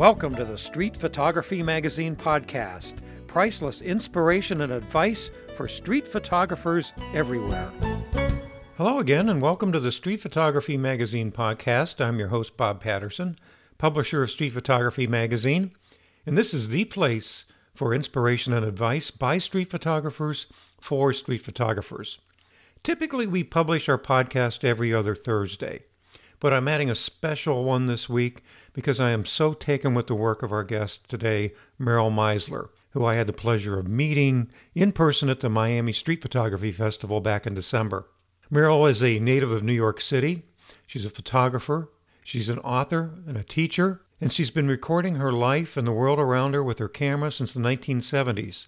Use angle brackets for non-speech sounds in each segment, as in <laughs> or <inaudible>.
Welcome to the Street Photography Magazine podcast. Priceless inspiration and advice for street photographers everywhere. Hello again, and welcome to the Street Photography Magazine podcast. I'm your host, Bob Patterson, publisher of Street Photography Magazine, and this is the place for inspiration and advice by street photographers for street photographers. Typically, we publish our podcast every other Thursday, but I'm adding a special one this week because I am so taken with the work of our guest today, Meryl Meisler, who I had the pleasure of meeting in person at the Miami Street Photography Festival back in December. Meryl is a native of New York City. She's a photographer, she's an author and a teacher, and she's been recording her life and the world around her with her camera since the 1970s.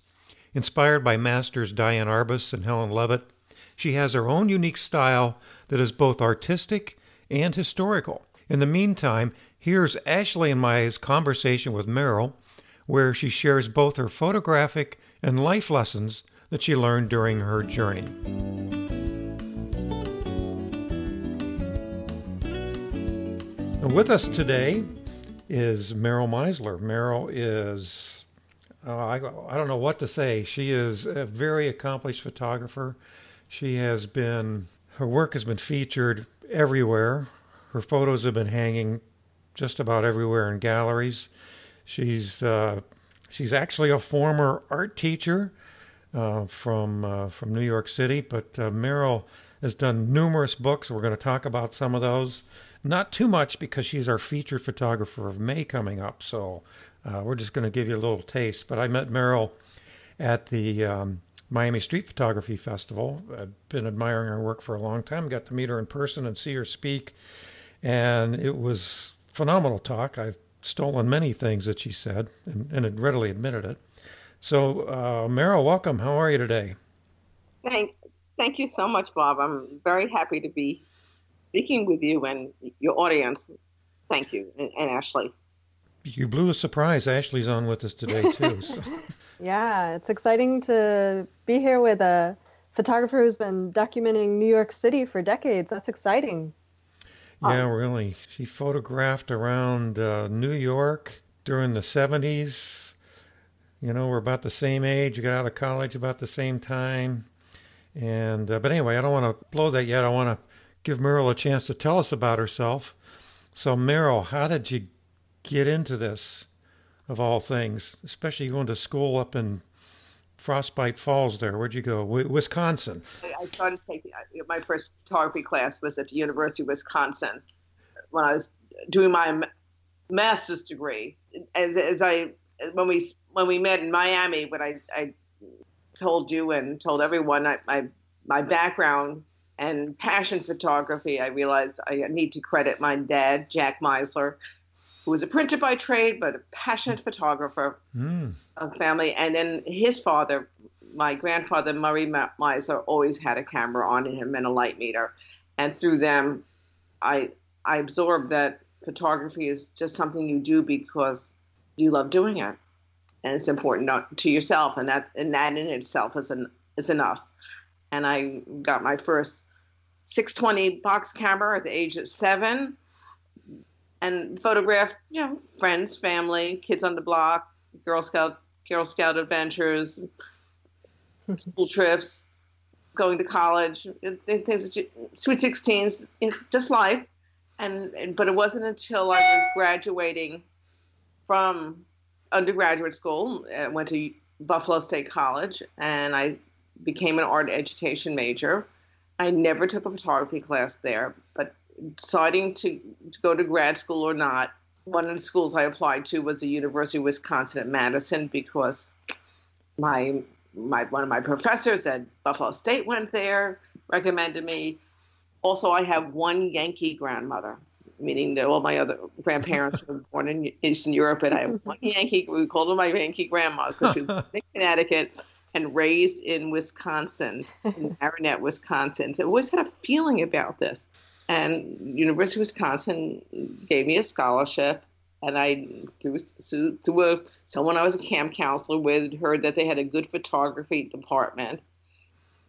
Inspired by masters Diane Arbus and Helen Levitt, she has her own unique style that is both artistic and historical. In the meantime, here's Ashley and my conversation with Meryl, where she shares both her photographic and life lessons that she learned during her journey. And with us today is Meryl Meisler. Meryl is, uh, I, I don't know what to say. She is a very accomplished photographer. She has been, her work has been featured everywhere. Her photos have been hanging just about everywhere in galleries. She's uh, she's actually a former art teacher uh, from uh, from New York City, but uh, Meryl has done numerous books. We're going to talk about some of those. Not too much because she's our featured photographer of May coming up. So uh, we're just going to give you a little taste. But I met Meryl at the um, Miami Street Photography Festival. I've been admiring her work for a long time. Got to meet her in person and see her speak, and it was phenomenal talk. I've stolen many things that she said and, and had readily admitted it. So, uh, Meryl, welcome. How are you today? Thank, thank you so much, Bob. I'm very happy to be speaking with you and your audience. Thank you, and, and Ashley. You blew the surprise. Ashley's on with us today too. So. <laughs> Yeah, it's exciting to be here with a photographer who's been documenting New York City for decades. That's exciting. Yeah, really. She photographed around uh, New York during the 70s. You know, we're about the same age. You got out of college about the same time. And uh, but anyway, I don't want to blow that yet. I want to give Meryl a chance to tell us about herself. So, Meryl, how did you get into this? Of all things, especially going to school up in Frostbite Falls there. Where'd you go? Wisconsin. I started taking uh, my first photography class was at the University of Wisconsin when I was doing my master's degree. As, as I when we when we met in Miami, when I, I told you and told everyone I, my my background and passion photography, I realized I need to credit my dad, Jack Meisler, who was a printer by trade, but a passionate photographer mm. of family. And then his father, my grandfather, Murray Meisler, always had a camera on him and a light meter. And through them, I, I absorbed that photography is just something you do because you love doing it. And it's important to yourself. And that, and that in itself is, an, is enough. And I got my first 620 box camera at the age of seven and photographed, you know, friends, family, kids on the block, Girl Scout, Girl Scout adventures, school trips, going to college, things, sweet sixteens, just life. And, and but it wasn't until I was graduating from undergraduate school, I went to Buffalo State College, and I became an art education major. I never took a photography class there, but deciding to, to go to grad school or not, one of the schools I applied to was the University of Wisconsin at Madison because my my one of my professors at Buffalo State went there, recommended me. Also, I have one Yankee grandmother, meaning that all my other grandparents were <laughs> born in Eastern Europe, and I have one Yankee. We called her my Yankee grandma because she was <laughs> in Connecticut and raised in Wisconsin, in Marinette, Wisconsin. So I always had a feeling about this and University of Wisconsin gave me a scholarship. And I, through, through a, someone I was a camp counselor with, heard that they had a good photography department,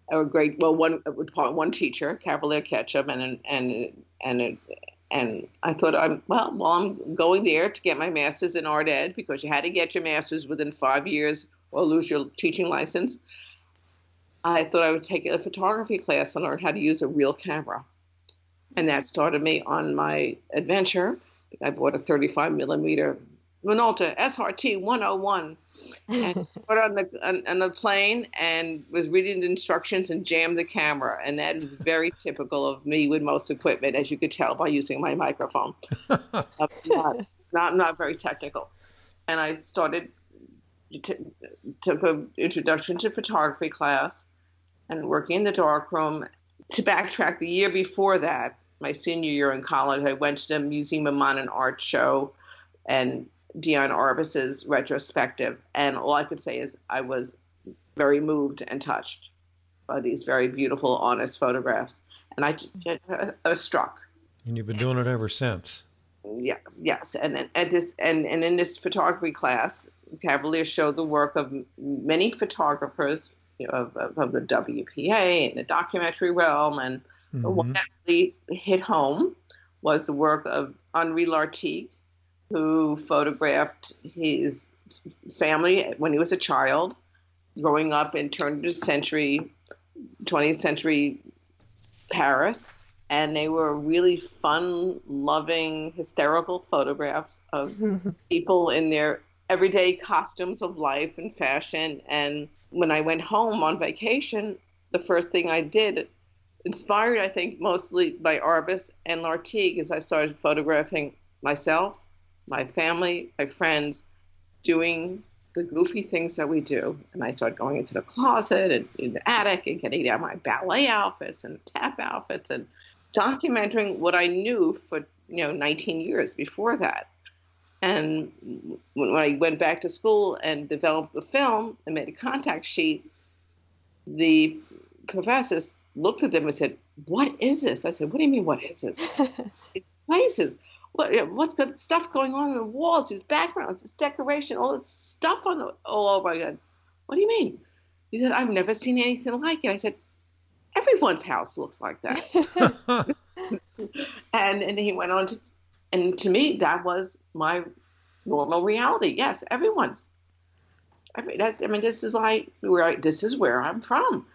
or great, well, one one teacher, Cavalliere Ketchum, and and and and I thought, I'm well. Well, I'm going there to get my master's in art ed because you had to get your master's within five years or lose your teaching license. I thought I would take a photography class and learn how to use a real camera, and that started me on my adventure. I bought a 35 millimeter Minolta SRT 101 and <laughs> put on the on, on, the plane and was reading the instructions and jammed the camera. And that is very <laughs> typical of me with most equipment, as you could tell by using my microphone. <laughs> Um, not, not not very technical. And I started t- took an introduction to photography class and working in the darkroom. To backtrack, the year before that, my senior year in college, I went to the Museum of Modern Art show and Diane Arbus's retrospective, and all I could say is I was very moved and touched by these very beautiful, honest photographs, and I, I was uh, uh, struck. And you've been doing it ever since. Yes, yes, and and this and and in this photography class, Cavalliere showed the work of many photographers you know, of, of, of the WPA and the documentary realm, and mm-hmm. the one that really hit home was the work of Henri Lartigue, who photographed his family when he was a child, growing up in turn of the century, 20th century Paris. And they were really fun, loving, hysterical photographs of <laughs> people in their everyday costumes of life and fashion. And when I went home on vacation, the first thing I did, inspired, I think, mostly by Arbus and Lartigue, as I started photographing myself my family, my friends, doing the goofy things that we do. And I started going into the closet and in the attic and getting out my ballet outfits and tap outfits and documenting what I knew for you know 19 years before that. And when I went back to school and developed the film and made a contact sheet, the professors looked at them and said, "What is this?" I said, "What do you mean? What is this?" <laughs> it's places what, what's got stuff going on in the walls, his backgrounds, his decoration, all this stuff on the. Oh, oh my God. What do you mean? He said, I've never seen anything like it. I said, everyone's house looks like that. <laughs> and and he went on to, and to me that was my normal reality. Yes, everyone's. I mean, that's. I mean, this is why where I, this is where I'm from.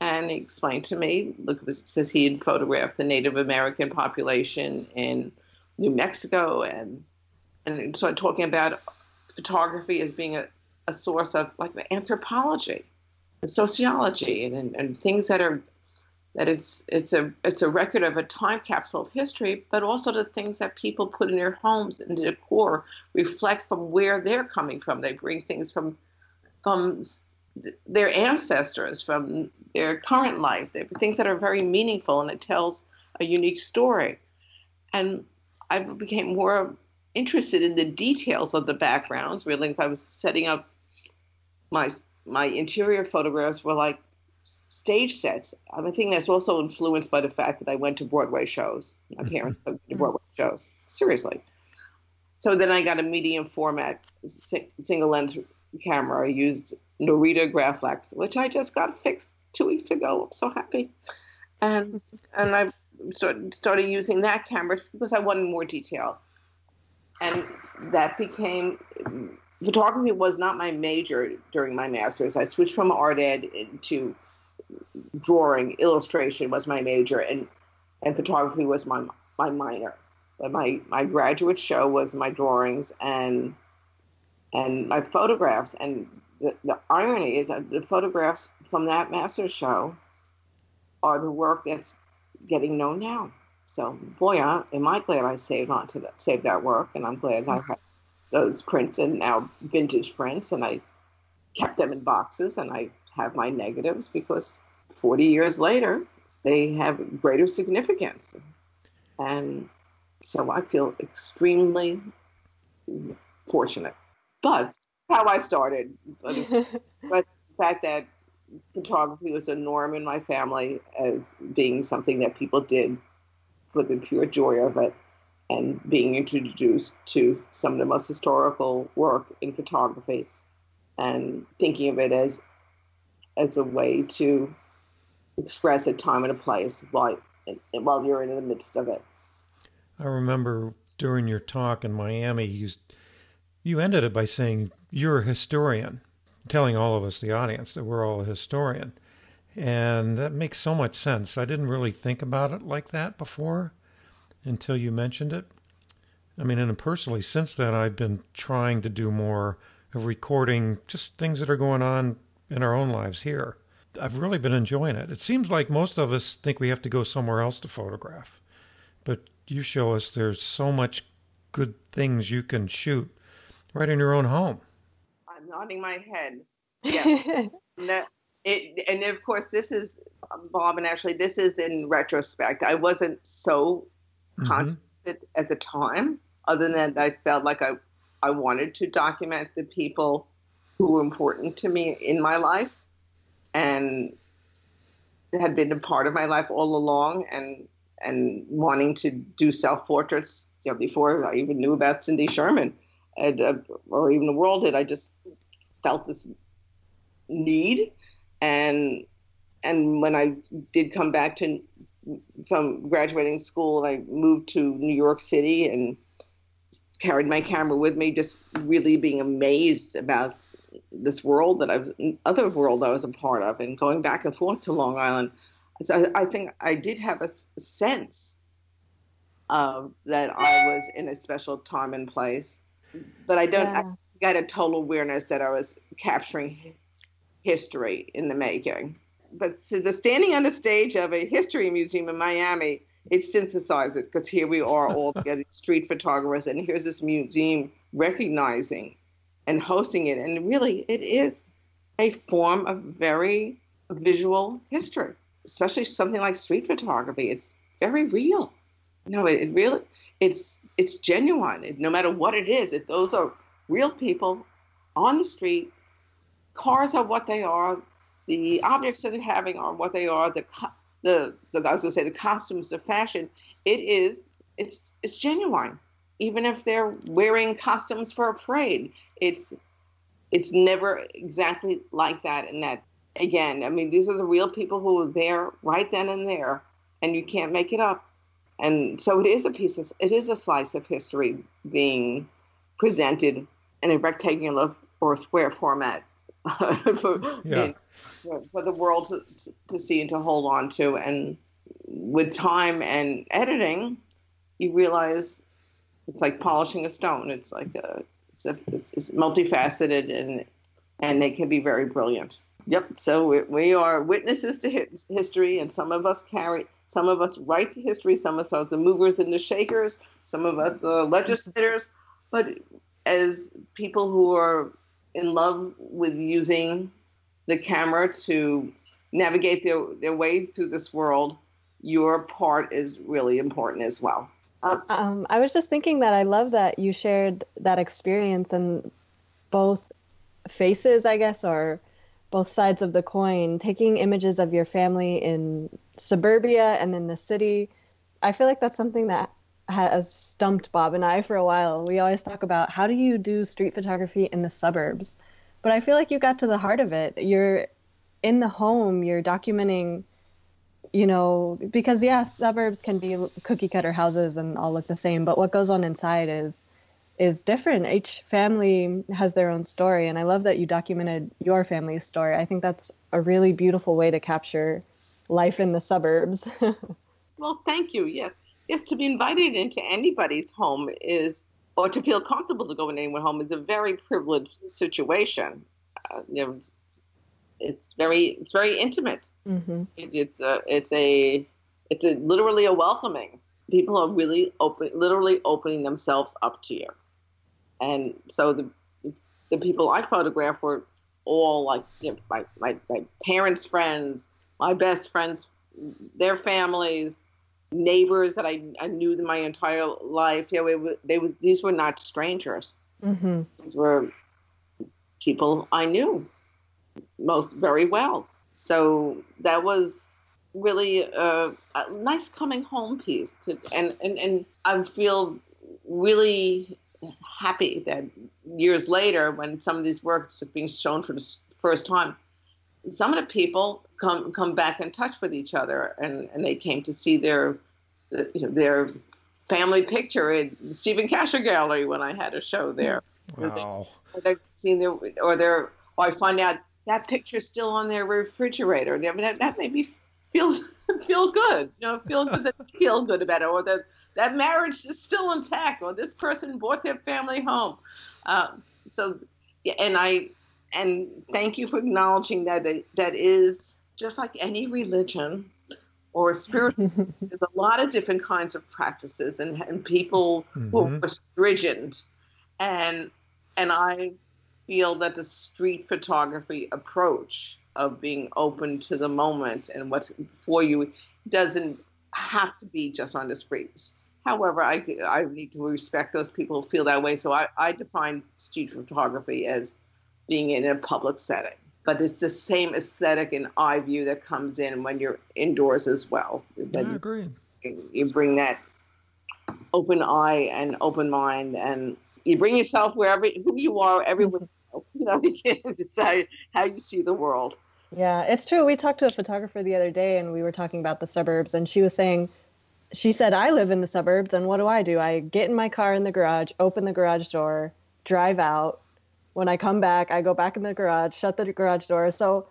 And he explained to me, look, because he had photographed the Native American population in New Mexico and and started talking about photography as being a, a source of like anthropology and sociology and, and, and things that are that it's it's a it's a record of a time capsule of history, but also the things that people put in their homes and the decor reflect from where they're coming from. They bring things from from their ancestors, from their current life. They're things that are very meaningful, and it tells a unique story. And I became more interested in the details of the backgrounds. Really, I was setting up my my interior photographs were like stage sets. I think that's also influenced by the fact that I went to Broadway shows. My mm-hmm. parents went to Broadway shows. Seriously. So then I got a medium format single lens camera. I used Norita Graflex, which I just got fixed two weeks ago. I'm so happy. And and I started, started using that camera because I wanted more detail. And that became photography was not my major during my master's. I switched from art ed into drawing. Illustration was my major, and and photography was my my minor. But my my graduate show was my drawings and and my photographs. And the, the irony is that the photographs from that master show are the work that's getting known now. So, boy, I, am I glad I saved on to that, saved that work, and I'm glad I have those prints and now vintage prints, and I kept them in boxes, and I have my negatives because 40 years later they have greater significance, and so I feel extremely fortunate. But how I started, but, <laughs> but the fact that photography was a norm in my family as being something that people did for the pure joy of it and being introduced to some of the most historical work in photography and thinking of it as as a way to express a time and a place while while you're in the midst of it. I remember during your talk in Miami, you, you ended it by saying you're a historian, telling all of us, the audience, that we're all a historian. And that makes so much sense. I didn't really think about it like that before until you mentioned it. I mean, and personally, since then, I've been trying to do more of recording just things that are going on in our own lives here. I've really been enjoying it. It seems like most of us think we have to go somewhere else to photograph, but you show us there's so much good things you can shoot right in your own home. I'm nodding my head. Yeah. <laughs> and, it, and of course, this is Bob, and actually, this is in retrospect. I wasn't so mm-hmm. conscious at the time, other than that I felt like I, I wanted to document the people who were important to me in my life and had been a part of my life all along and and wanting to do self portraits you know, before I even knew about Cindy Sherman and, uh, or even the world did. I just felt this need and and when I did come back to from graduating school, I moved to New York City and carried my camera with me, just really being amazed about this world that I was, other world I was a part of, and going back and forth to Long Island. So I, I think I did have a, sense of that I was in a special time and place, but I don't. Yeah. I got a total awareness that I was capturing history in the making. But so the standing on the stage of a history museum in Miami, it synthesizes because here we are all <laughs> together, street photographers, and here's this museum recognizing and hosting it. And really, it is a form of very visual history, especially something like street photography. It's very real. No, it, it really, it's it's genuine. No matter what it is, those are real people on the street. Cars are what they are. The objects that they're having are what they are. The the, the I was going to say the costumes, the fashion. It is it's it's genuine even if they're wearing costumes for a parade it's it's never exactly like that and that again i mean these are the real people who are there right then and there and you can't make it up and so it is a piece of it is a slice of history being presented in a rectangular or square format <laughs> for, yeah. for, the world to, to see and to hold on to and with time and editing you realize it's like polishing a stone it's like a it's, a, it's, it's multifaceted and and they can be very brilliant. Yep. So we, we are witnesses to history, and some of us carry, some of us write the history, some of us are the movers and the shakers, some of us are legislators. But as people who are in love with using the camera to navigate their, their way through this world, your part is really important as well. Um, I was just thinking that I love that you shared that experience and both faces, I guess, or both sides of the coin, taking images of your family in suburbia and in the city. I feel like that's something that has stumped Bob and I for a while. We always talk about how do you do street photography in the suburbs? But I feel like you got to the heart of it. You're in the home, you're documenting you know, because yeah, suburbs can be cookie cutter houses and all look the same, but what goes on inside is is different. Each family has their own story, and I love that you documented your family's story. I think that's a really beautiful way to capture life in the suburbs. <laughs> well, thank you. Yes, yes, to be invited into anybody's home is, or to feel comfortable to go in anyone's home is a very privileged situation. Uh, you know, it's very it's very intimate. Mm-hmm. It, it's a it's a it's a literally a welcoming. People are really open, literally opening themselves up to you, and so the the people I photographed were all like you know, my, my my parents' friends, my best friends, their families, neighbors that I, I knew my entire life. You know, it, they were these were not strangers. Mm-hmm. These were people I knew most very well. So that was really a, a nice coming home piece. To, and, and, and I feel really happy that years later, when some of these works just being shown for the first time, some of the people come come back in touch with each other, and, and they came to see their you know, their family picture in the Steven Kasher Gallery when I had a show there. Wow. Or they're seeing their, or they're, or I find out that picture's still on their refrigerator. I mean, that, that made me feel <laughs> feel good. You know, feel good that feel good about it, or that that marriage is still intact, or this person bought their family home. Um, so, and I and thank you for acknowledging that it, that is just like any religion or spirit. <laughs> there's a lot of different kinds of practices, and, and people mm-hmm. who are stringent, and and I feel that the street photography approach of being open to the moment and what's for you doesn't have to be just on the streets. However, I, I need to respect those people who feel that way. So I, I define street photography as being in a public setting. But it's the same aesthetic and eye view that comes in when you're indoors as well. I agree. You, bring that open eye and open mind, and you bring yourself wherever who you are, everywhere. <laughs> You know, <laughs> it's how, how you see the world. Yeah, it's true. We talked to a photographer the other day and we were talking about the suburbs and she was saying she said I live in the suburbs and what do I do? I get in my car in the garage, open the garage door, drive out. When I come back, I go back in the garage, shut the garage door. So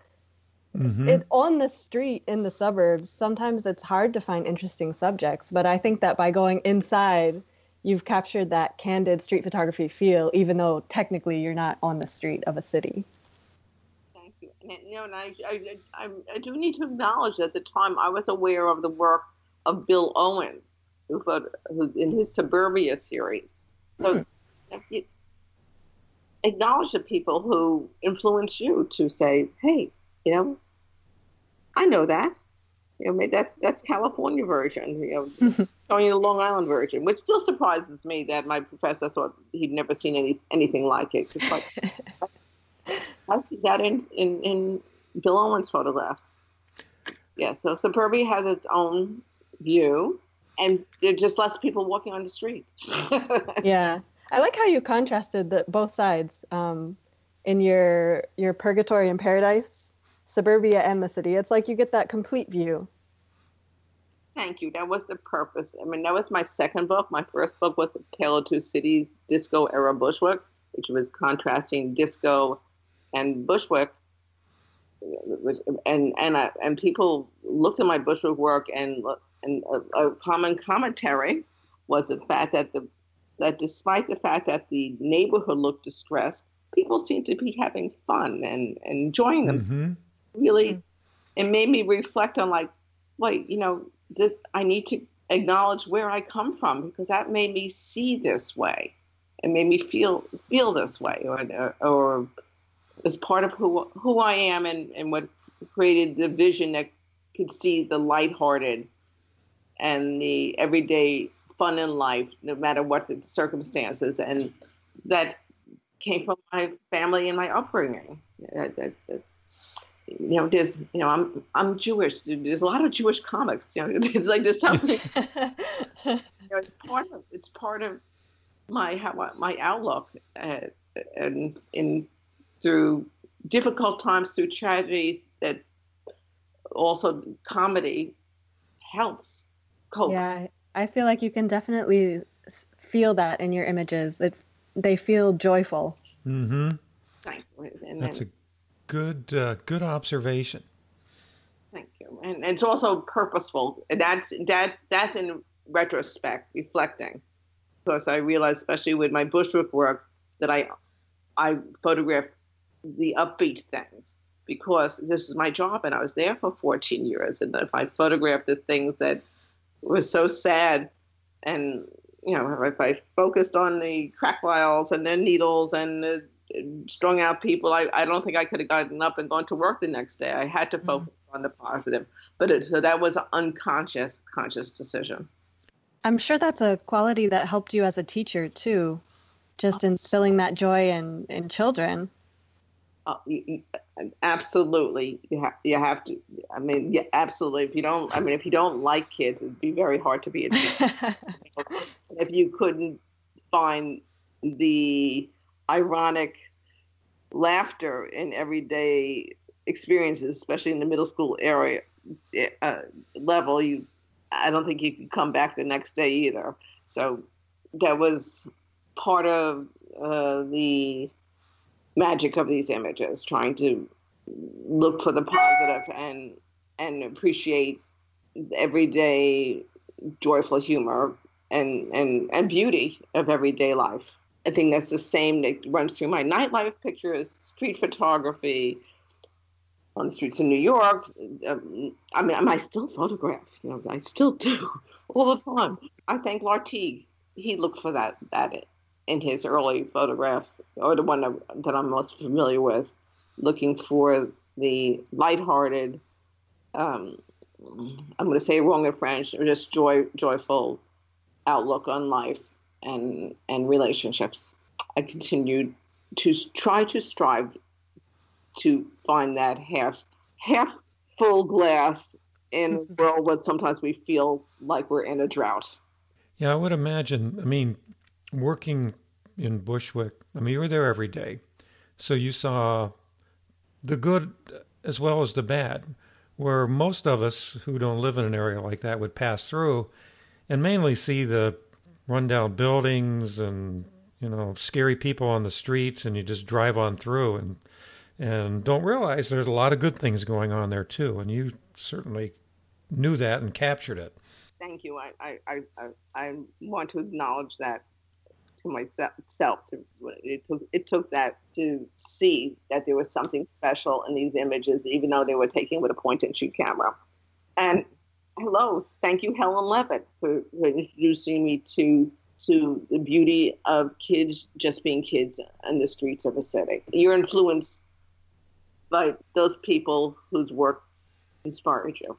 mm-hmm. it on the street in the suburbs, sometimes it's hard to find interesting subjects, but I think that by going inside, you've captured that candid street photography feel even though technically you're not on the street of a city and, you know, and I, I, I, I, do need to acknowledge at the time I was aware of the work of Bill Owen, who, who in his Suburbia series. So hmm. acknowledge the people who influence you to say, hey, you know, I know that. You know, that's that's California version. You know, showing you the Long Island version, which still surprises me that my professor thought he'd never seen any anything like it. It's like, <laughs> I see that in, in, in Bill Owen's photographs. Yeah, so suburbia has its own view, and there are just less people walking on the street. <laughs> yeah, I like how you contrasted the both sides um, in your your purgatory and paradise, suburbia and the city. It's like you get that complete view. Thank you. That was the purpose. I mean, that was my second book. My first book was Tale of Two Cities, Disco Era Bushwick, which was contrasting disco and Bushwick, and and I, and people looked at my Bushwick work, and and a, a common commentary was the fact that the that despite the fact that the neighborhood looked distressed, people seemed to be having fun and, and enjoying them. Mm-hmm. Really, mm-hmm. it made me reflect on like, wait, you know, this, I need to acknowledge where I come from because that made me see this way. It made me feel feel this way, or or as part of who who I am and, and what created the vision that could see the lighthearted and the everyday fun in life, no matter what the circumstances, and that came from my family and my upbringing. That, that, that, you know, there's, you know, I'm I'm Jewish. There's a lot of Jewish comics. You know, <laughs> it's like there's something. <laughs> you know, it's part of it's part of my how my outlook, uh, and in through difficult times, through tragedies, that also comedy helps cope. Yeah, I feel like you can definitely feel that in your images. It they feel joyful. Mm-hmm. And That's then, a good uh, good observation. Thank you, and, and it's also purposeful. And that's that that's in retrospect, reflecting, because I realized, especially with my Bushwick work, that I I photograph the upbeat things because this is my job and I was there for 14 years. And if I photographed the things that were so sad and, you know, if I focused on the crack vials and then needles and uh, strung out people, I, I don't think I could have gotten up and gone to work the next day. I had to mm-hmm. focus mm-hmm. on the positive. But it, so that was an unconscious, conscious decision. I'm sure that's a quality that helped you as a teacher too, just instilling that joy in, in children. Uh, absolutely, you have you have to. I mean, yeah, absolutely. If you don't, I mean, if you don't like kids, it'd be very hard to be a teacher. <laughs> if you couldn't find the ironic laughter in everyday experiences, especially in the middle school area uh, level, you, I don't think you could come back the next day either. So that was part of uh, the magic of these images, trying to look for the positive and and appreciate everyday joyful humor and, and, and beauty of everyday life. I think that's the same that runs through my nightlife pictures, street photography, on the streets of New York. Um, I mean, I still photograph. You know, I still do <laughs> all the time. I thank Lartigue. He looked for that that in his early photographs, or the one that I'm most familiar with, looking for the lighthearted. Um, I'm going to say it wrong in French, or just joy, joyful outlook on life and and relationships. I continued to try to strive to find that half half full glass in a world where sometimes we feel like we're in a drought. Yeah, I would imagine. I mean, working in Bushwick, I mean, you were there every day, so you saw the good as well as the bad. Where most of us who don't live in an area like that would pass through and mainly see the rundown buildings and you know scary people on the streets and you just drive on through and and don't realize there's a lot of good things going on there too and you certainly knew that and captured it thank you i i i, I want to acknowledge that myself to it took it took that to see that there was something special in these images even though they were taken with a point and shoot camera and hello, thank you, Helen Levitt, for, for introducing me to to the beauty of kids just being kids in the streets of a city. You're influenced by those people whose work inspired you.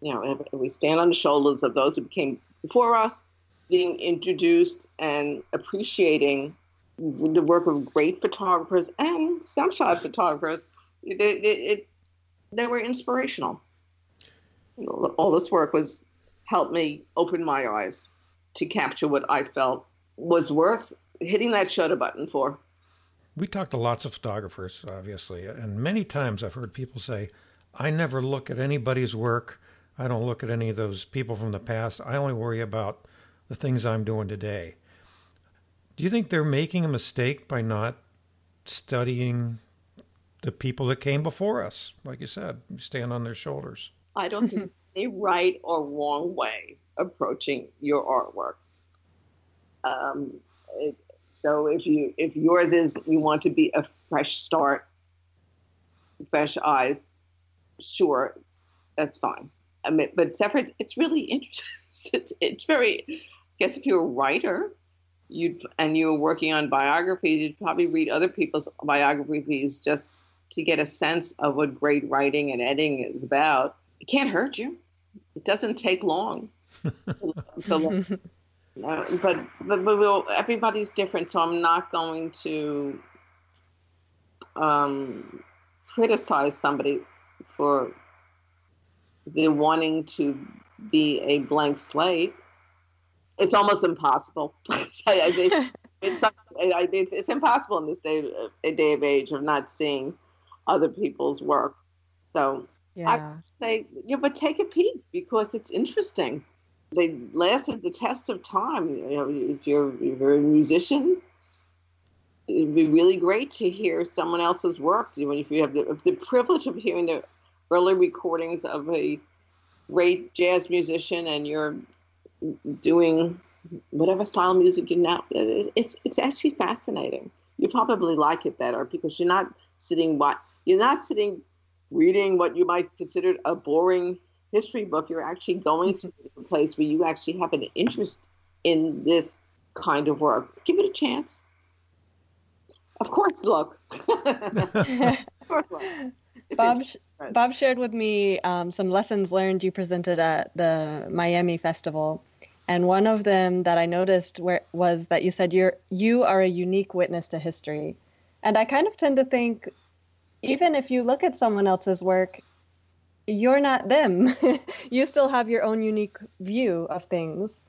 You know, we stand on the shoulders of those who came before us, being introduced and appreciating the work of great photographers and some snapshot photographers. It, it, it, they were inspirational all this work was helped me open my eyes to capture what I felt was worth hitting that shutter button for. We talked to lots of photographers, obviously, and many times I've heard people say, I never look at anybody's work. I don't look at any of those people from the past. I only worry about the things I'm doing today. Do you think they're making a mistake by not studying the people that came before us? Like you said, stand on their shoulders. I don't think <laughs> any right or wrong way approaching your artwork. Um, it, so if you if yours is you want to be a fresh start, fresh eyes, sure, that's fine. I mean, but separate, it's really interesting. <laughs> It's, it's very. I guess if you're a writer, you'd and you were working on biographies, you'd probably read other people's biographies just to get a sense of what great writing and editing is about it can't hurt you. It doesn't take long. <laughs> so, uh, but but, but we'll, everybody's different, so I'm not going to um, criticize somebody for the wanting to be a blank slate. It's almost impossible. <laughs> <laughs> it's, it's, it's, impossible in this day, a day of age of not seeing other people's work. So yeah. I say, yeah, but take a peek because it's interesting. They lasted the test of time. You know, if you're, if you're a musician, it'd be really great to hear someone else's work. You know, If you have the, the privilege of hearing the early recordings of a great jazz musician and you're doing whatever style of music you now, it's it's actually fascinating. You probably like it better because you're not sitting what you're not sitting reading what you might consider a boring history book. You're actually going to a place where you actually have an interest in this kind of work. Give it a chance. Of course, look. <laughs> of course, look. Bob, Bob shared with me um, some lessons learned you presented at the Miami Festival, and one of them that I noticed where, was that you said you're you are a unique witness to history, and I kind of tend to think even if you look at someone else's work, you're not them. <laughs> you still have your own unique view of things.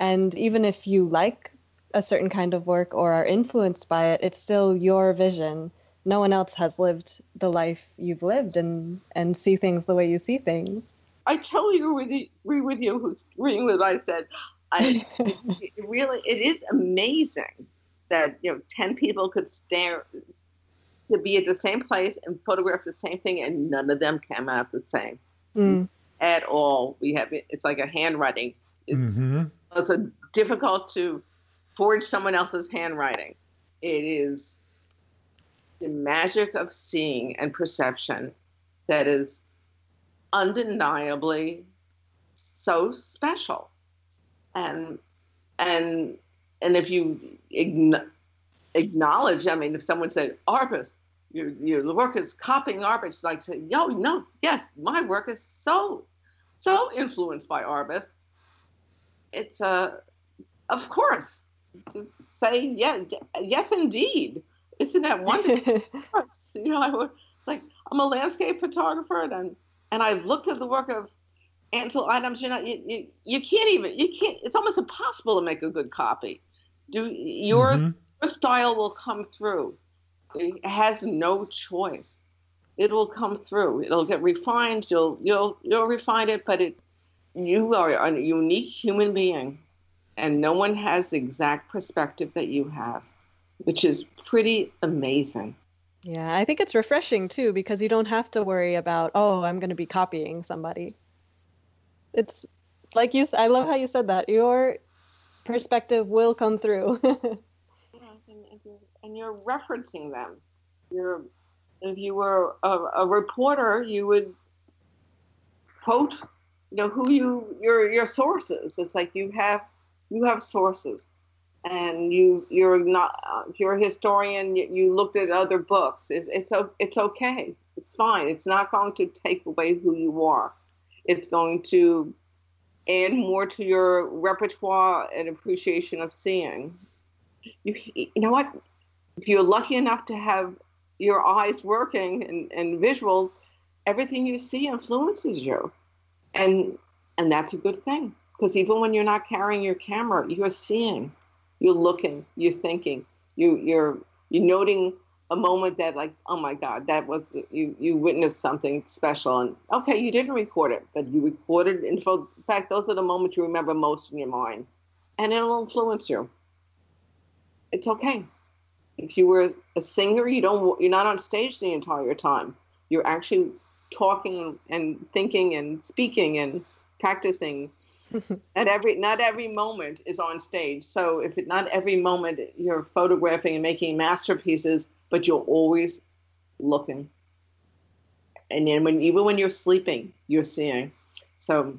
And even if you like a certain kind of work or are influenced by it, it's still your vision. No one else has lived the life you've lived and, and see things the way you see things. I totally agree with you, agree with you who's reading what I said. I, <laughs> it really, it is amazing that you know ten people could stare to be at the same place and photograph the same thing, and none of them came out the same Mm. at all. We have it's like a handwriting. It's, hmm it's a difficult to forge someone else's handwriting. It is the magic of seeing and perception that is undeniably so special. And and and if you ign- acknowledge, I mean, if someone said Arbus, your your work is copying Arbus, like say, yo, no, yes, my work is so so influenced by Arbus. It's a uh, of course to say yeah, yes, indeed. Isn't that wonderful? <laughs> you know, I it's like I'm a landscape photographer, and and I looked at the work of Ansel Adams. You know, you, you, you can't even you can't. It's almost impossible to make a good copy. Do yours Mhm. your style will come through. It has no choice. It will come through. It'll get refined. You'll you'll you'll refine it, but it you are a unique human being, and no one has the exact perspective that you have, which is pretty amazing. Yeah, I think it's refreshing too because you don't have to worry about, oh, I'm going to be copying somebody. It's like you, I love how you said that. Your perspective will come through. <laughs> and, you're referencing them. You're, if you were a, a reporter, you would quote, you know, who you your your sources. It's like you have you have sources, and you you're not you're a historian. You, you looked at other books. It, it's it's okay. It's fine. It's not going to take away who you are. It's going to add more to your repertoire and appreciation of seeing you, you know what? If you're lucky enough to have your eyes working and, and visual, everything you see influences you. And and that's a good thing. Because even when you're not carrying your camera, you're seeing, you're looking, you're thinking, you you're you're noting a moment that like, oh my God, that was you you witnessed something special and okay, you didn't record it, but you recorded in fact those are the moments you remember most in your mind. And it'll influence you it's okay. If you were a singer, you don't you're not on stage the entire time. You're actually talking and thinking and speaking and practicing. <laughs> at every not every moment is on stage. So if it, not every moment you're photographing and making masterpieces, but you're always looking. And then when even when you're sleeping, you're seeing. So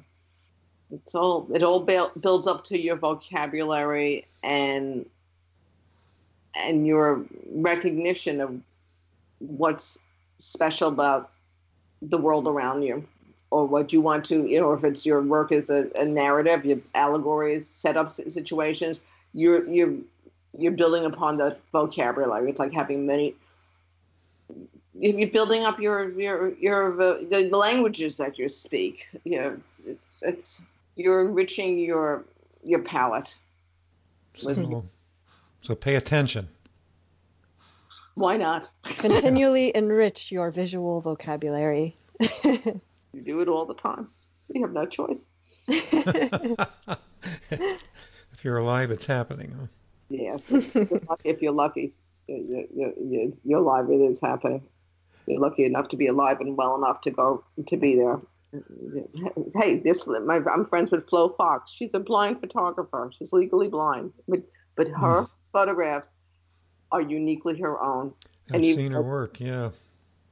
it's all it all buil- builds up to your vocabulary and and your recognition of what's special about the world around you or what you want to you know if it's your work is a, a narrative your allegories set up situations you're you're you're building upon the vocabulary it's like having many you're building up your your your uh, the languages that you speak you know it's, it's you're enriching your your palate So, so pay attention. why not Continually enrich your visual vocabulary. <laughs> You do it all the time. You have no choice. <laughs> if you're alive, it's happening. Huh? Yeah, if you're lucky, if you're alive. It is happening. You're lucky enough to be alive and well enough to go to be there. Hey, this my I'm friends with Flo Fox. She's a blind photographer. She's legally blind, but but her hmm. photographs are uniquely her own. I've And seen her work. Yeah.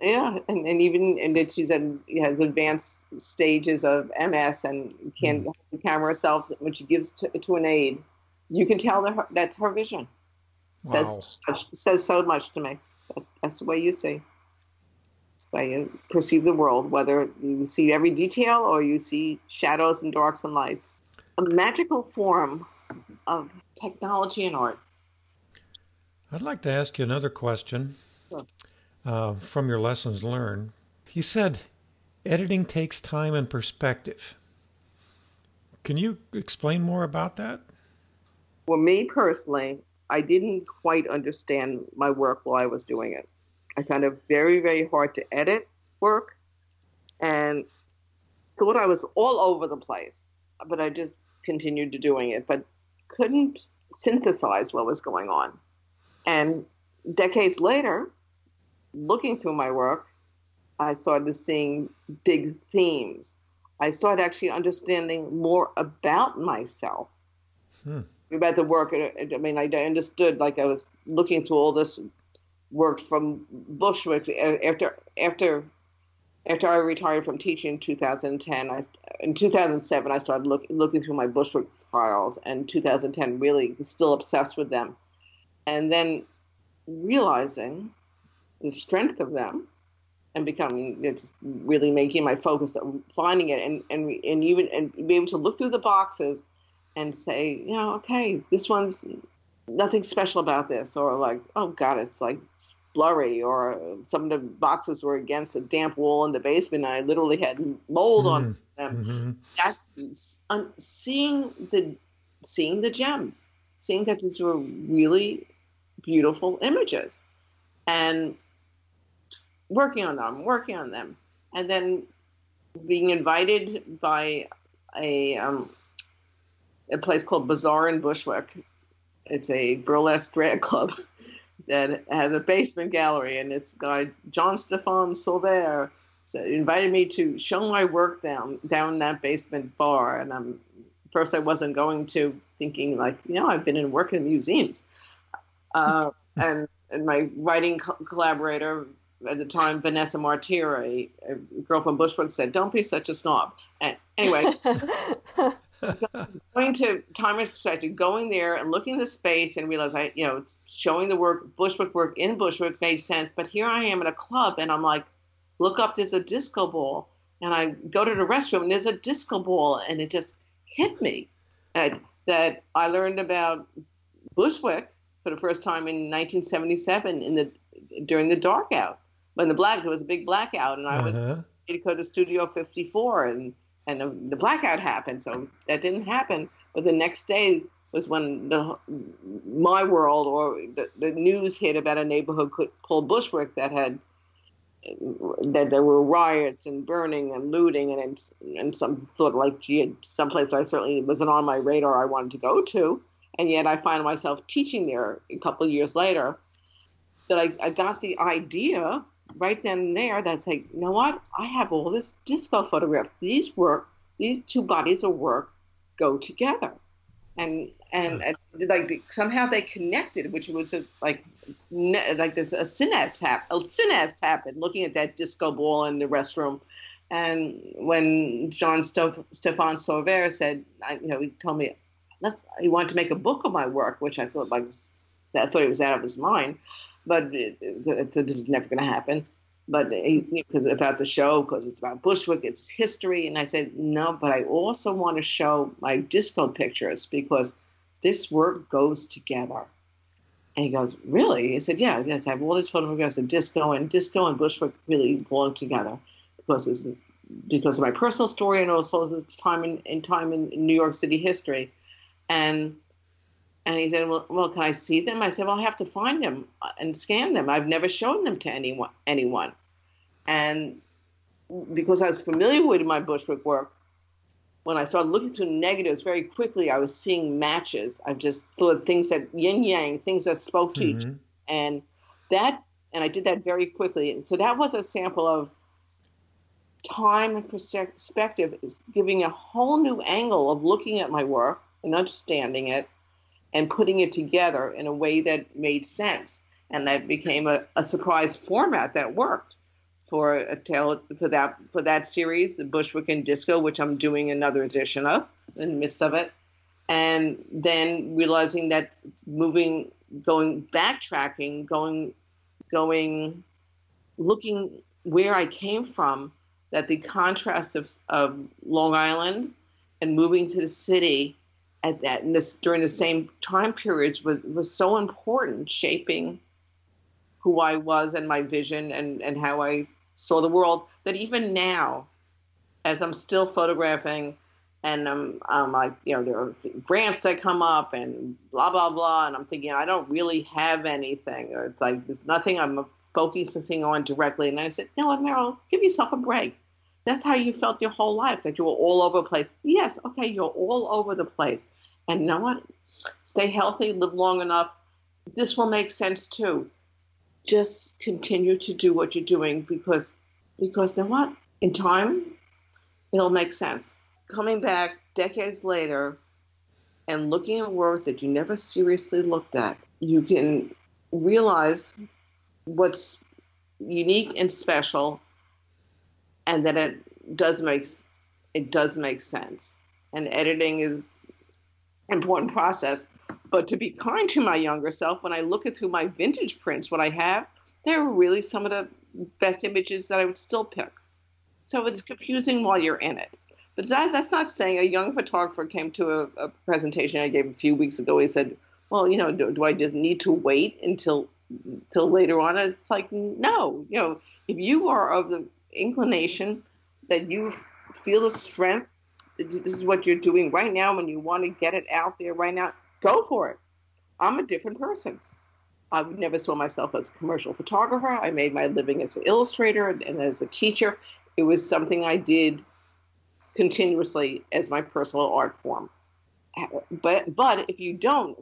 Yeah, and, and even and that she's in has advanced stages of MS and can't hmm. hold the camera herself when she gives to, to an aide. You can tell that her, that's her vision. Wow. Says says so much to me. That's the way you see. That's the way you perceive the world, whether you see every detail or you see shadows and darks and lights. A magical form of technology and art. I'd like to ask you another question. Uh, from your lessons learned. You said editing takes time and perspective. Can you explain more about that? Well, me personally, I didn't quite understand my work while I was doing it. I found it very, very hard to edit work and thought I was all over the place. But I just continued to doing it, but couldn't synthesize what was going on. And decades later, looking through my work, I started seeing big themes. I started actually understanding more about myself, hmm. about the work. I mean, I understood like I was looking through all this work from Bushwick after after after I retired from teaching in 2010. I, in 2007, I started look, looking through my Bushwick files, and 2010 really still obsessed with them, and then realizing the strength of them and becoming it's really making my focus on finding it. And and and even and be able to look through the boxes and say you know okay this one's nothing special about this. Or like oh god it's like blurry. Or some of the boxes were against a damp wall in the basement and i literally had mold mm on them. Mm-hmm. that's um, seeing the seeing the gems seeing that these were really beautiful images. And working on them, working on them, and then being invited by a um, a place called Bizarre in Bushwick. It's a burlesque drag club <laughs> that has a basement gallery, and it's guy John Stefan Sauveur so invited me to show my work down down that basement bar. And I'm first I wasn't going to, thinking like, you know, I've been in work in museums, uh, <laughs> and and my writing co- collaborator at the time, Vanessa Martir, a, girl from Bushwick, said, "Don't be such a snob." And anyway, <laughs> <laughs> going to time and perspective, going there and looking at the space and realize, I, you know, showing the work, Bushwick work in Bushwick made sense. But here I am at a club, and I'm like, look up, there's a disco ball, and I go to the restroom, and there's a disco ball, and it just hit me that that I learned about Bushwick for the first time in 1977 in the during the dark out when the black there was a big blackout and I was uh-huh. to go to Studio 54 and and the, the, blackout happened so that didn't happen. But the next day was when the my world or the, the news hit about a neighborhood called Bushwick that had that there were riots and burning and looting and and some sort of like gee, someplace I certainly wasn't on my radar I wanted to go to. And yet I find myself teaching there a couple of years later. That I, I got the idea right then and there that's like you know what? I have all this disco photographs. These work these two bodies of work go together. And and, and like somehow they connected which was a, like like this a synapse hap- a synapse happened looking at that disco ball in the restroom. And when John Stof- Stefan Sauveur said, I, you know, he told me let's he wanted to make a book of my work, which I thought like I thought he was out of his mind, but it, it, it was never going to happen. But because mm-hmm. about the show, because it's about Bushwick, it's history, and I said no, but I also want to show my disco pictures because this work goes together. And he goes, really? He said, yeah, yes, I have all these photographs of disco, and disco and Bushwick really belong together because it's because of my personal story and also the time in, in time in New York City history. And and he said, well, well, can I see them? I said, well, I have to find them and scan them. I've never shown them to anyone. anyone. And because I was familiar with my Bushwick work, when I started looking through negatives very quickly, I was seeing matches. I just thought things that yin yang, things that spoke to mm-hmm. each, and that, and I did that very quickly. And so that was a sample of time and perspective, is giving a whole new angle of looking at my work and understanding it and putting it together in a way that made sense. And that became a, a surprise format that worked for a tale for that for that series, the Bushwick and Disco, which I'm doing another edition of in the midst of it. And then realizing that moving going backtracking, going going looking where I came from, that the contrast of, of Long Island and moving to the city at that in this during the same time periods was was so important shaping who I was and my vision and and how I saw the world that even now as I'm still photographing and I'm, I'm like you know there are grants that come up and blah blah blah and I'm thinking I don't really have anything or it's like there's nothing I'm focusing on directly and I said what Meryl give yourself a break that's how you felt your whole life, that you were all over the place. Yes, okay, you're all over the place. And you know what? Stay healthy, live long enough. This will make sense too. Just continue to do what you're doing because because then what? In time, it'll make sense. Coming back decades later and looking at work that you never seriously looked at, you can realize what's unique and special and that it does make it does make sense. And editing is important process. But to be kind to my younger self, when I look at through my vintage prints, what I have, they're really some of the best images that I would still pick. So it's confusing while you're in it. But that, that's not saying a young photographer came to a, a, presentation I gave a few weeks ago. He said, "Well, you know, do, do I just need to wait until until later on?" And it's like, no. You know, if you are of the inclination that you feel the strength, this is what you're doing right now, when you want to get it out there right now, go for it. I'm a different person. I never saw myself as a commercial photographer. I made my living as an illustrator and as a teacher. It was something I did continuously as my personal art form. But but if you don't,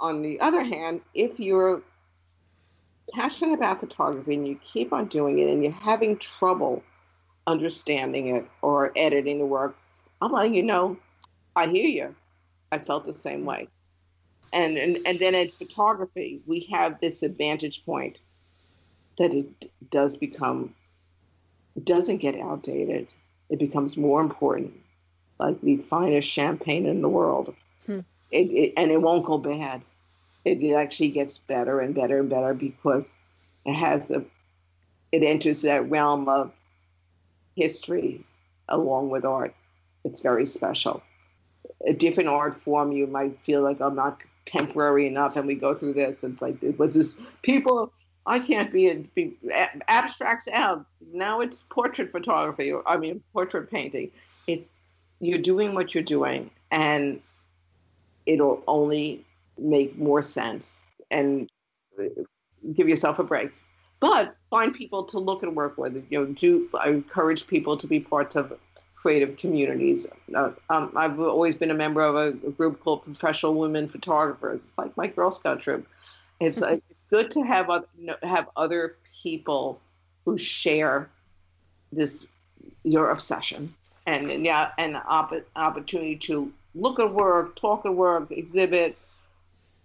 on the other hand, if you're passionate about photography and you keep on doing it and you're having trouble understanding it or editing the work, I'm letting you know, I hear you. I felt the same way. And, and and then it's photography. We have this advantage point that it does become doesn't get outdated. It becomes more important, like the finest champagne in the world. Hmm. It, it, and it won't go bad. It, it actually gets better and better and better because it has a it enters that realm of history along with art. It's very special. A different art form, you might feel like I'm not temporary enough, and we go through this. It's like it was this people. I can't be, a, be abstracts out. Now it's portrait photography. I mean, portrait painting. It's you're doing what you're doing, and it'll only make more sense and give yourself a break. But find people to look and work with. You know, do I encourage people to be parts of creative communities. Uh, um, I've always been a member of a, a, group called Professional Women Photographers. It's like my Girl Scout troop. It's uh, <laughs> it's good to have other, have other people who share this your obsession and, and yeah, an op- opportunity to look at work, talk at work, exhibit.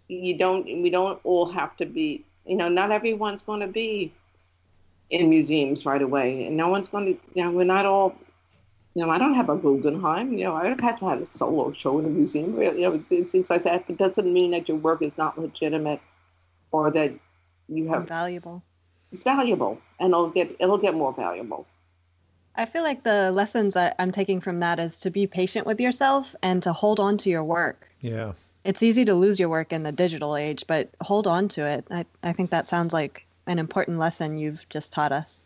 You don't. We don't all have to be. You know, not everyone's going to be in museums right away, and no one's going to. You know, we're not all you know, I don't have a Guggenheim. You know, I don't have to have a solo show in a museum. You know, things like that. But doesn't mean that your work is not legitimate, or that you have valuable. Valuable, and it'll get it'll get more valuable. I feel like the lessons I, I'm taking from that is to be patient with yourself and to hold on to your work. Yeah. It's easy to lose your work in the digital age, but hold on to it. I, I think that sounds like an important lesson you've just taught us.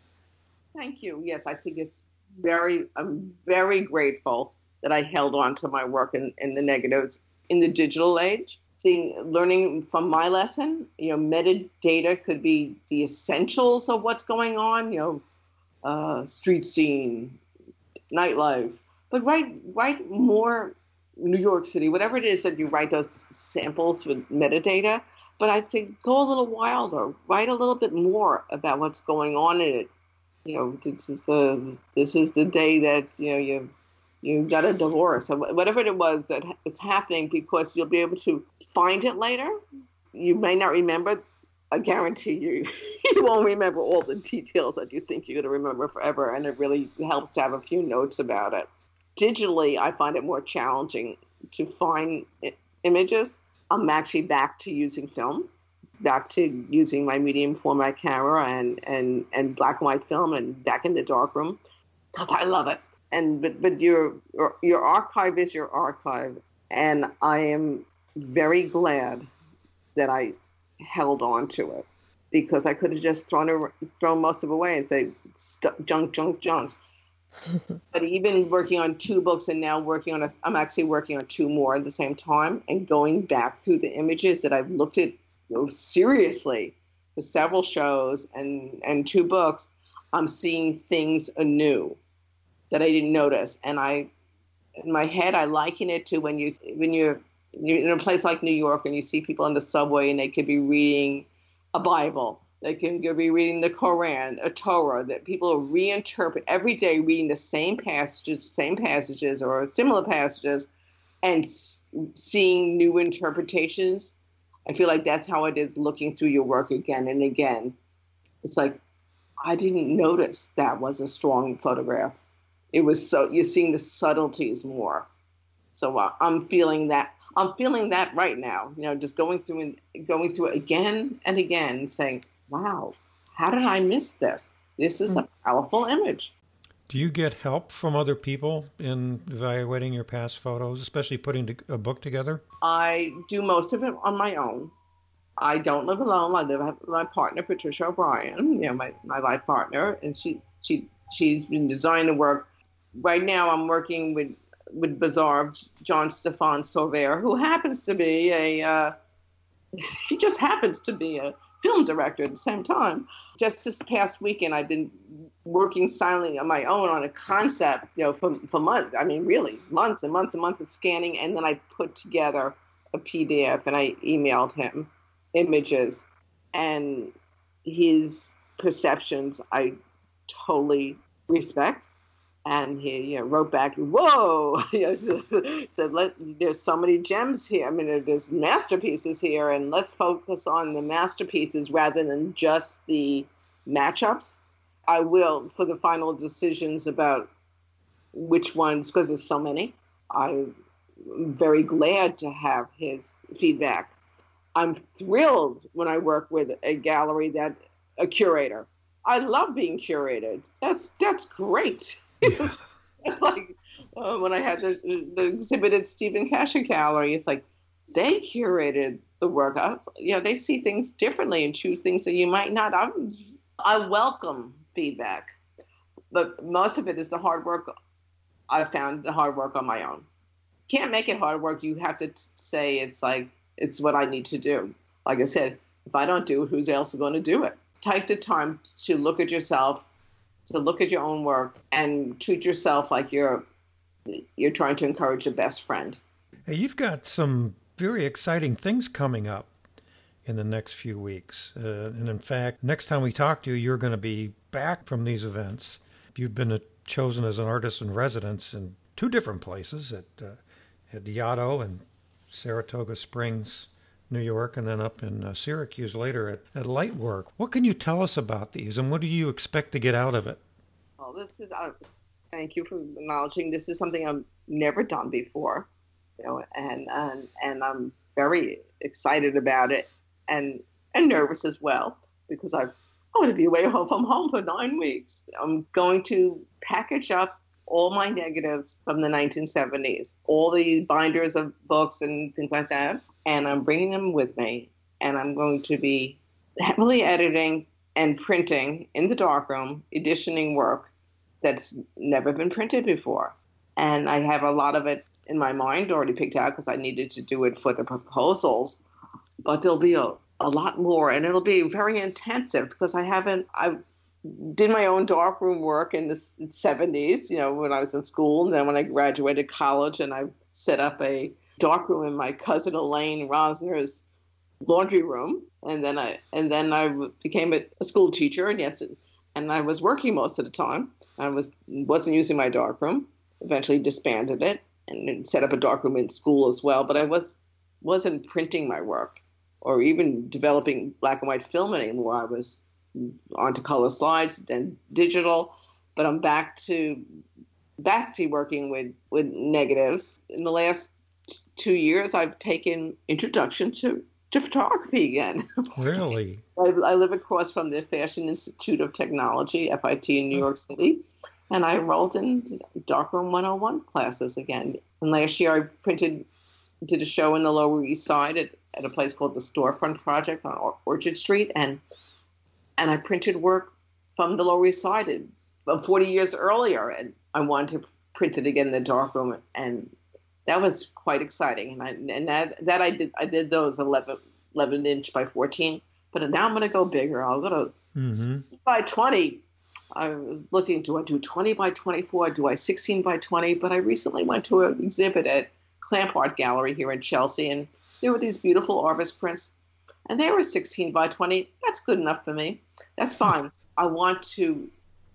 Thank you. Yes, I think it's very, I'm very grateful that I held on to my work in, in the negatives in the digital age. Seeing, learning from my lesson, you know, metadata could be the essentials of what's going on, you know, uh, street scene, nightlife, but write write more New York City, whatever it is that you write those samples with metadata. But I think go a little wilder, write a little bit more about what's going on in it, you know, this is the this is the day that you know you you got a divorce or whatever it was that it's happening because you'll be able to find it later. You may not remember. I guarantee you, <laughs> you won't remember all the details that you think you're going to remember forever, and it really helps to have a few notes about it. Digitally, I find it more challenging to find images. I'm actually back to using film back to using my medium format camera and, and, and black and white film and back in the darkroom because I love it. And but but your, your your archive is your archive, and I am very glad that I held on to it because I could have just thrown it, thrown most of it away and say junk, junk, junk. <laughs> but even working on two books and now working on a, I'm actually working on two more at the same time and going back through the images that I've looked at know, seriously for several shows and, and two books, I'm seeing things anew. that I didn't notice. And I, in my head, I liken it to when you when you're you're in a place like New York and you see people on the subway and they could be reading a Bible, they can be reading the Koran, a Torah, that people reinterpret every day, reading the same passages, same passages or similar passages, and seeing new interpretations. I feel like that's how it is looking through your work again and again. It's like I didn't notice that was a strong photograph. It was so you're seeing the subtleties more. So uh, I'm feeling that I'm feeling that right now. You know, just going through and going through it again and again, saying, "Wow, how did I miss this? This is a powerful image." Do you get help from other people in evaluating your past photos, especially putting a book together? I do most of it on my own. I don't live alone. I live with my partner Patricia O'Brien, you know, my, my life partner, and she she she's been designing the work. Right now, I'm working with with Bizarre John Stefan Sauveur, who happens to be a uh, <laughs> he just happens to be a film director at the same time. Just this past weekend, I've been working silently on my own on a concept, you know, for, for months. I mean, really, months and months and months of scanning. And then I put together a PDF and I emailed him images and his perceptions I totally respect. And he you know, wrote back, "Whoa!" <laughs> <laughs> said, "Let there's so many gems here. I mean, there's masterpieces here, and let's focus on the masterpieces rather than just the matchups." I will for the final decisions about which ones, because there's so many. I'm very glad to have his feedback I'm thrilled when I work with a gallery that a curator. I love being curated. That's that's great. It's <laughs> like uh, when I had the, the exhibit at Steven Kasher Gallery. It's like they curated the work. I you know, they see things differently and choose things that you might not. I'm, I welcome feedback, but most of it is the hard work. I found the hard work on my own. Can't make it hard work. You have to t- say it's like it's what I need to do. Like I said, if I don't do it, who's else going to do it? Take the time to look at yourself, to look at your own work, and treat yourself like you're you're trying to encourage your best friend. Hey, you've got some very exciting things coming up in the next few weeks. Uh, and in fact, next time we talk to you, you're going to be back from these events. You've been a, chosen as an artist in residence in two different places at uh, at Yaddo and Saratoga Springs, New York, and then up in uh, Syracuse later at, at Lightwork. What can you tell us about these, and what do you expect to get out of it? Well, this is. Uh, thank you for acknowledging this is something I've never done before, you know, and and and I'm very excited about it, and and nervous as well because I've I'm going to be away from home for nine weeks. I'm going to package up all my negatives from the 1970s, all the binders of books and things like that, and I'm bringing them with me. And I'm going to be heavily editing and printing in the darkroom, editioning work that's never been printed before. And I have a lot of it in my mind already picked out because I needed to do it for the proposals. But there'll be a, a lot more, and it'll be very intensive because I haven't, I've did my own darkroom work in the 70s, you know, when I was in school. And then when I graduated college and I set up a darkroom in my cousin Elaine Rosner's laundry room. And then I, and then I became a, a school teacher. And yes, and I was working most of the time. I was, wasn't using my darkroom, eventually disbanded it and set up a darkroom in school as well. But I was, wasn't printing my work or even developing black and white film anymore. I was onto color slides, then digital. But I'm back to back to working with with negatives. In the last two years, I've taken introduction to to photography again. <laughs> Really? I, I, live across from the Fashion Institute of Technology, FIT, in New York City, and I enrolled in Darkroom 101 classes again. And last year, I printed, did a show in the Lower East Side at, at a place called the Storefront Project on Orchard Street, and and I printed work from the Lower East Side uh, 40 years earlier, and I wanted to print it again in the darkroom, and that was quite exciting. And I and that, that I did I did those 11, 11 inch by 14, but now I'm going to go bigger. I'll go to mm-hmm. by 20, I'm looking, do I do 20 by 24? Do I 16 by 20? But I recently went to an exhibit at Clamp Art Gallery here in Chelsea, and there were these beautiful Arbus prints, and they were 16 by 20. That's good enough for me. That's fine. I want to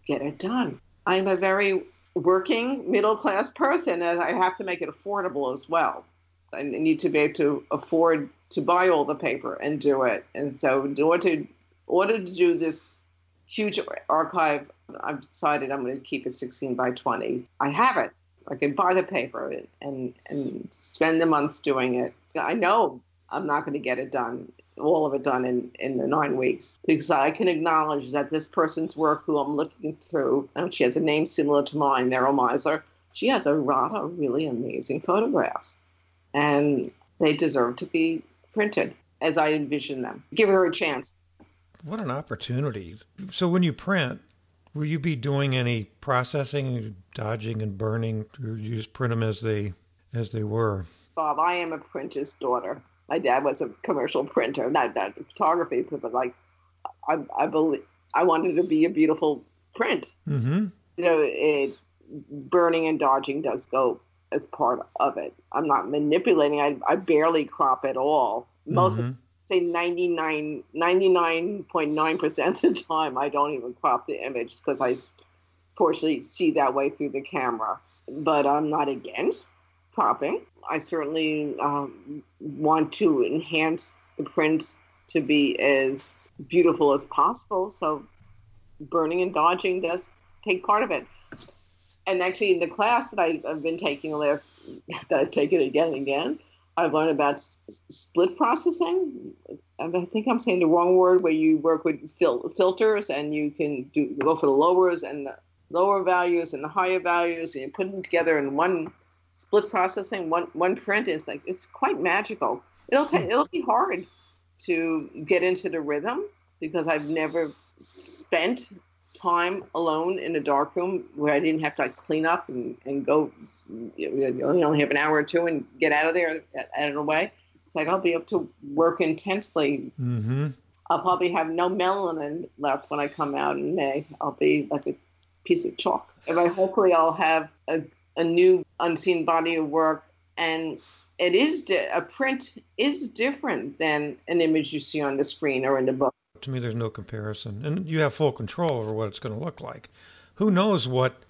get it done. I'm a very working middle class person, and I have to make it affordable as well. I need to be able to afford to buy all the paper and do it. And so, in order to, order to do this huge archive, I've decided I'm going to keep it 16 by 20. I have it. I can buy the paper and and spend the months doing it. I know I'm not going to get it done, all of it done in, in the nine weeks, because I can acknowledge that this person's work, who I'm looking through, and she has a name similar to mine, Meryl Meisler, she has a lot of really amazing photographs, and they deserve to be printed as I envision them. Give her a chance. What an opportunity. So when you print, will you be doing any processing, dodging and burning, or you just print them as they as they were? Bob, I am a printer's daughter. My dad was a commercial printer, not not photography, but like I, I believe I wanted to be a beautiful print. Mm-hmm. You know, it, burning and dodging does go as part of it. I'm not manipulating. I, I barely crop at all. Most mm-hmm say 99 99.9% of the time i don't even crop the image because i fortunately see that way through the camera but i'm not against cropping i certainly um, want to enhance the prints to be as beautiful as possible. So burning and dodging does take part of it. And actually in the class that i've been taking the last <laughs> that i've taken again and again I've learned about split processing. I think I'm saying the wrong word, where you work with fil- filters and you can do go for the lowers and the lower values and the higher values, and you put them together in one split processing, one one print. It's like it's quite magical. It'll take it'll be hard to get into the rhythm because I've never spent time alone in a dark room where I didn't have to like, clean up and, and go you only have an hour or two and get out of there out of the way. It's like I'll be able to work intensely. Mm-hmm. I'll probably have no melanin left when I come out in May. I'll be like a piece of chalk. And I, hopefully I'll have a, a new unseen body of work. And it is di- a print is different than an image you see on the screen or in the book. To me, there's no comparison, and you have full control over what it's going to look like. Who knows what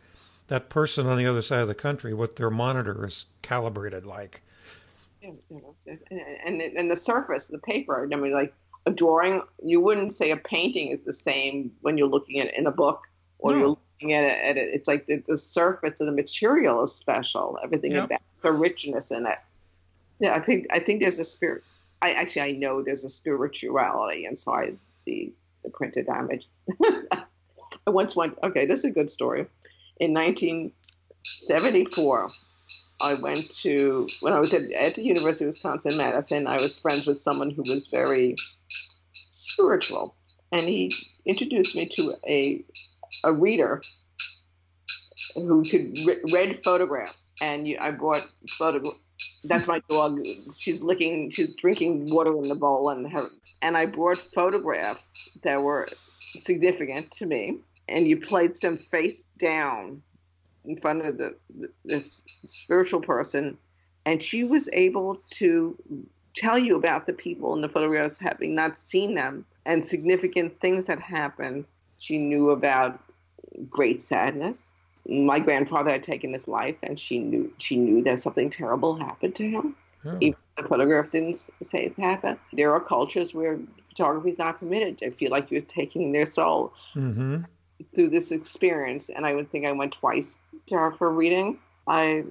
that person on the other side of the country what their monitor is calibrated like. And and the surface, the paper. I mean, like a drawing, you wouldn't say a painting is the same when you're looking at it in a book or no. you're at it, at it. It's like the, the surface of the material is special. Everything yep. about the richness in it. Yeah, I think I think there's a spirit. I actually I know there's a spirituality inside the the printed image. <laughs> I once went. Okay, this is a good story in 1974, I went to, when I was at, at the University of Wisconsin Madison, I was friends with someone who was very spiritual. And he introduced me to a, a reader who could re- read photographs. And you, I brought photographs. That's my dog. She's licking, she's drinking water in the bowl, and her, and I brought photographs that were significant to me and you played some face down in front of the, this spiritual person, and she was able to tell you about the people in the photographs, having not seen them, and significant things that happened. She knew about great sadness. My grandfather had taken his life, and she knew she knew that something terrible happened to him. Oh. Even the photograph didn't say it happened. There are cultures where photography is not permitted. I feel like you're taking their soul. Mm-hmm through this experience, and I would think I went twice to her for reading. I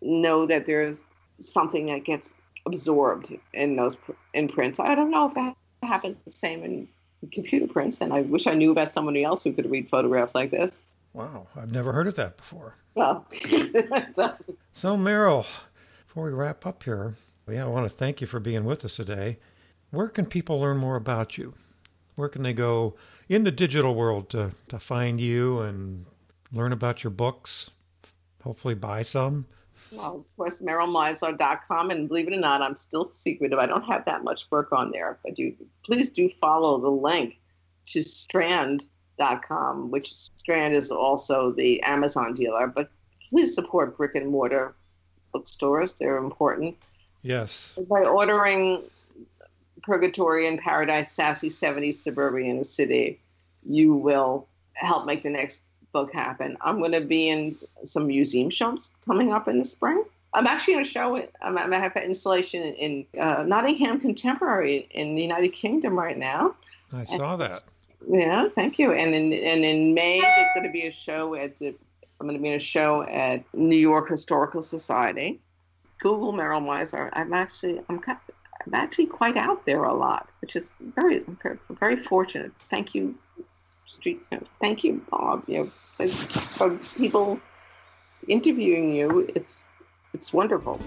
know that there's something that gets absorbed in those in prints. I don't know if that happens the same in computer prints, and I wish I knew about somebody else who could read photographs like this. Wow, I've never heard of that before. Well, <laughs> so Meryl, before we wrap up here, yeah, I want to thank you for being with us today. Where can people learn more about you? Where can they go in the digital world to, to find you and learn about your books, hopefully buy some? Well, of course, merylmeisler.com. And believe it or not, I'm still secretive. I don't have that much work on there. But do, please do follow the link to Strand strand.com, which Strand is also the Amazon dealer. But please support brick and mortar bookstores, they're important. Yes. By ordering Purgatory and Paradise, Sassy 70s Suburbia in the City, you will help make the next book happen. I'm going to be in some museum shows coming up in the spring. I'm actually in a show. I'm, I'm have an installation in uh, Nottingham Contemporary in the United Kingdom right now. I saw and, that. Yeah, thank you. And in and in May, there's going to be a show at the. I'm going to be in a show at New York Historical Society. Google Meryl Meisler. I'm actually I'm kind, I'm actually quite out there a lot, which is very, very fortunate. Thank you, Street. Thank you, Bob. You know, for people interviewing you. It's it's wonderful.